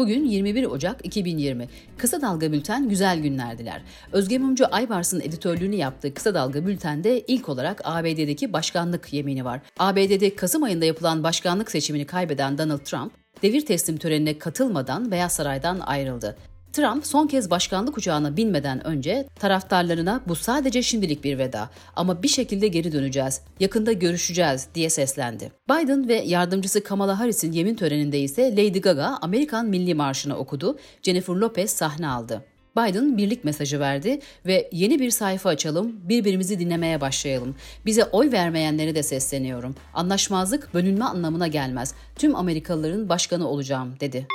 Bugün 21 Ocak 2020. Kısa Dalga Bülten güzel günler diler. Özge Mumcu Aybars'ın editörlüğünü yaptığı Kısa Dalga Bülten'de ilk olarak ABD'deki başkanlık yemini var. ABD'de Kasım ayında yapılan başkanlık seçimini kaybeden Donald Trump, devir teslim törenine katılmadan Beyaz Saray'dan ayrıldı. Trump son kez başkanlık uçağına binmeden önce taraftarlarına bu sadece şimdilik bir veda ama bir şekilde geri döneceğiz, yakında görüşeceğiz diye seslendi. Biden ve yardımcısı Kamala Harris'in yemin töreninde ise Lady Gaga Amerikan Milli Marşı'nı okudu, Jennifer Lopez sahne aldı. Biden birlik mesajı verdi ve yeni bir sayfa açalım, birbirimizi dinlemeye başlayalım. Bize oy vermeyenlere de sesleniyorum. Anlaşmazlık bölünme anlamına gelmez. Tüm Amerikalıların başkanı olacağım dedi.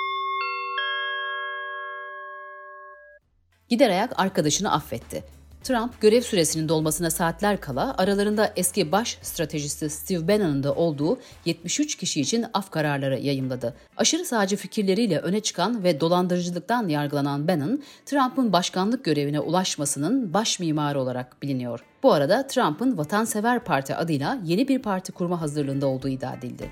Gider ayak arkadaşını affetti. Trump görev süresinin dolmasına saatler kala aralarında eski baş stratejisti Steve Bannon'ın da olduğu 73 kişi için af kararları yayımladı. Aşırı sağcı fikirleriyle öne çıkan ve dolandırıcılıktan yargılanan Bannon, Trump'ın başkanlık görevine ulaşmasının baş mimarı olarak biliniyor. Bu arada Trump'ın Vatansever Parti adıyla yeni bir parti kurma hazırlığında olduğu iddia edildi.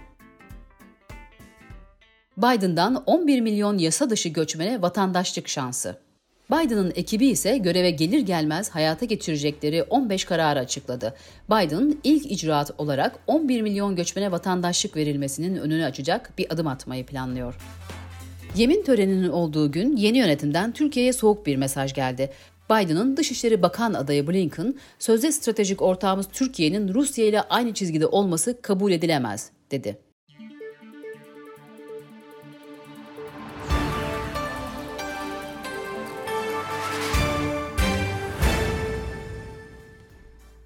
Biden'dan 11 milyon yasa dışı göçmene vatandaşlık şansı. Biden'ın ekibi ise göreve gelir gelmez hayata geçirecekleri 15 kararı açıkladı. Biden ilk icraat olarak 11 milyon göçmene vatandaşlık verilmesinin önünü açacak bir adım atmayı planlıyor. Yemin töreninin olduğu gün yeni yönetimden Türkiye'ye soğuk bir mesaj geldi. Biden'ın Dışişleri Bakan adayı Blinken, sözde stratejik ortağımız Türkiye'nin Rusya ile aynı çizgide olması kabul edilemez, dedi.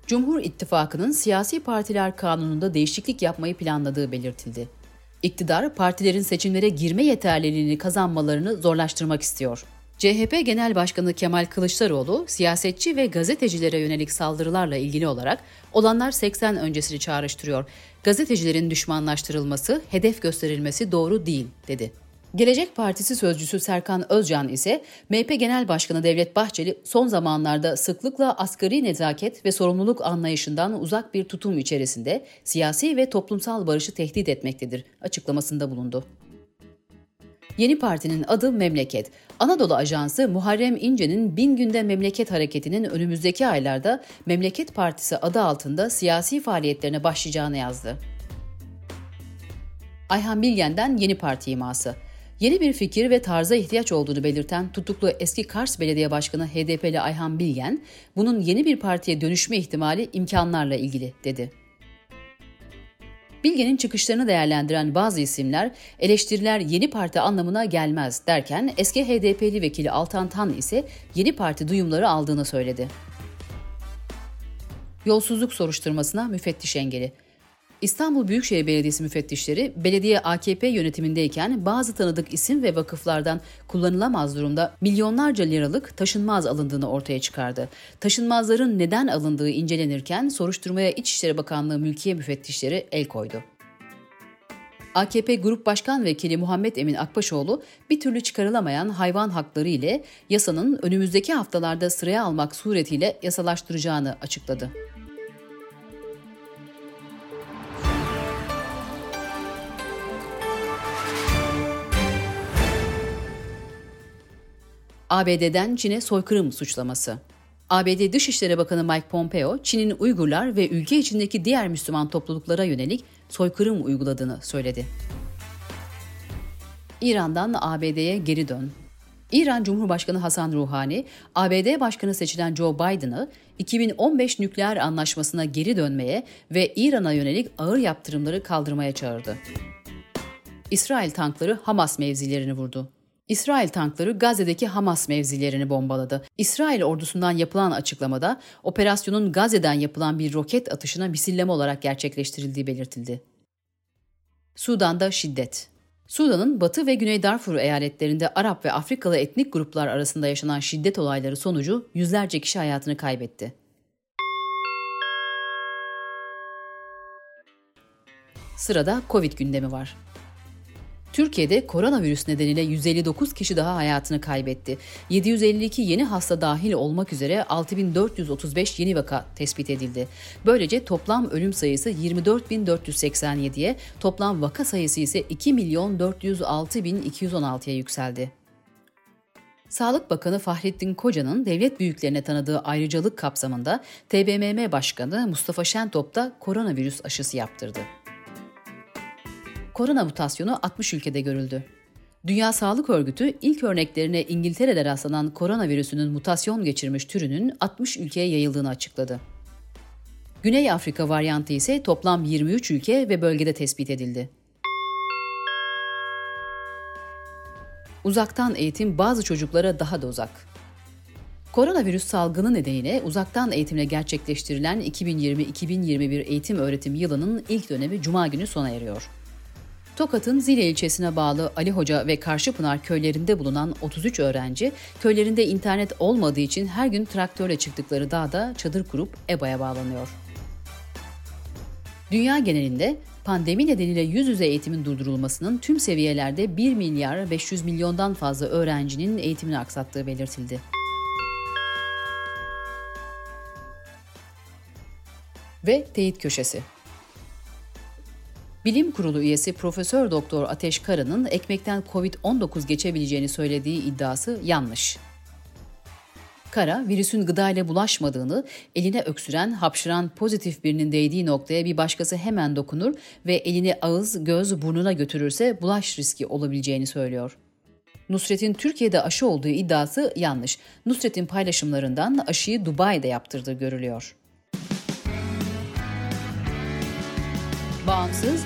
Cumhur İttifakı'nın siyasi partiler kanununda değişiklik yapmayı planladığı belirtildi. İktidar, partilerin seçimlere girme yeterliliğini kazanmalarını zorlaştırmak istiyor. CHP Genel Başkanı Kemal Kılıçdaroğlu, siyasetçi ve gazetecilere yönelik saldırılarla ilgili olarak olanlar 80 öncesini çağrıştırıyor. Gazetecilerin düşmanlaştırılması, hedef gösterilmesi doğru değil, dedi. Gelecek Partisi sözcüsü Serkan Özcan ise MHP Genel Başkanı Devlet Bahçeli son zamanlarda sıklıkla asgari nezaket ve sorumluluk anlayışından uzak bir tutum içerisinde siyasi ve toplumsal barışı tehdit etmektedir açıklamasında bulundu. Yeni partinin adı Memleket. Anadolu Ajansı Muharrem İnce'nin Bin Günde Memleket Hareketi'nin önümüzdeki aylarda Memleket Partisi adı altında siyasi faaliyetlerine başlayacağını yazdı. Ayhan Bilgen'den yeni parti iması. Yeni bir fikir ve tarza ihtiyaç olduğunu belirten tutuklu eski Kars Belediye Başkanı HDP'li Ayhan Bilgen, bunun yeni bir partiye dönüşme ihtimali imkanlarla ilgili dedi. Bilge'nin çıkışlarını değerlendiren bazı isimler eleştiriler yeni parti anlamına gelmez derken eski HDP'li vekili Altan Tan ise yeni parti duyumları aldığını söyledi. Yolsuzluk soruşturmasına müfettiş engeli. İstanbul Büyükşehir Belediyesi müfettişleri belediye AKP yönetimindeyken bazı tanıdık isim ve vakıflardan kullanılamaz durumda milyonlarca liralık taşınmaz alındığını ortaya çıkardı. Taşınmazların neden alındığı incelenirken soruşturmaya İçişleri Bakanlığı mülkiye müfettişleri el koydu. AKP Grup Başkan Vekili Muhammed Emin Akbaşoğlu bir türlü çıkarılamayan hayvan hakları ile yasanın önümüzdeki haftalarda sıraya almak suretiyle yasalaştıracağını açıkladı. ABD'den Çin'e soykırım suçlaması. ABD Dışişleri Bakanı Mike Pompeo, Çin'in Uygurlar ve ülke içindeki diğer Müslüman topluluklara yönelik soykırım uyguladığını söyledi. İran'dan ABD'ye geri dön. İran Cumhurbaşkanı Hasan Ruhani, ABD Başkanı seçilen Joe Biden'ı 2015 nükleer anlaşmasına geri dönmeye ve İran'a yönelik ağır yaptırımları kaldırmaya çağırdı. İsrail tankları Hamas mevzilerini vurdu. İsrail tankları Gazze'deki Hamas mevzilerini bombaladı. İsrail ordusundan yapılan açıklamada operasyonun Gazze'den yapılan bir roket atışına misilleme olarak gerçekleştirildiği belirtildi. Sudan'da şiddet. Sudan'ın Batı ve Güney Darfur eyaletlerinde Arap ve Afrikalı etnik gruplar arasında yaşanan şiddet olayları sonucu yüzlerce kişi hayatını kaybetti. Sırada Covid gündemi var. Türkiye'de koronavirüs nedeniyle 159 kişi daha hayatını kaybetti. 752 yeni hasta dahil olmak üzere 6435 yeni vaka tespit edildi. Böylece toplam ölüm sayısı 24487'ye, toplam vaka sayısı ise 2.406.216'ya yükseldi. Sağlık Bakanı Fahrettin Koca'nın devlet büyüklerine tanıdığı ayrıcalık kapsamında TBMM Başkanı Mustafa Şentop da koronavirüs aşısı yaptırdı korona mutasyonu 60 ülkede görüldü. Dünya Sağlık Örgütü ilk örneklerine İngiltere'de rastlanan koronavirüsünün mutasyon geçirmiş türünün 60 ülkeye yayıldığını açıkladı. Güney Afrika varyantı ise toplam 23 ülke ve bölgede tespit edildi. Uzaktan eğitim bazı çocuklara daha da uzak. Koronavirüs salgını nedeniyle uzaktan eğitimle gerçekleştirilen 2020-2021 eğitim öğretim yılının ilk dönemi Cuma günü sona eriyor. Tokat'ın Zile ilçesine bağlı Ali Hoca ve Karşıpınar köylerinde bulunan 33 öğrenci, köylerinde internet olmadığı için her gün traktörle çıktıkları dağda çadır kurup EBA'ya bağlanıyor. Dünya genelinde pandemi nedeniyle yüz yüze eğitimin durdurulmasının tüm seviyelerde 1 milyar 500 milyondan fazla öğrencinin eğitimini aksattığı belirtildi. Ve teyit köşesi. Bilim Kurulu üyesi Profesör Doktor Ateş Kara'nın ekmekten COVID-19 geçebileceğini söylediği iddiası yanlış. Kara, virüsün gıdayla bulaşmadığını, eline öksüren, hapşıran pozitif birinin değdiği noktaya bir başkası hemen dokunur ve elini ağız, göz, burnuna götürürse bulaş riski olabileceğini söylüyor. Nusret'in Türkiye'de aşı olduğu iddiası yanlış. Nusret'in paylaşımlarından aşıyı Dubai'de yaptırdığı görülüyor. Bağımsız,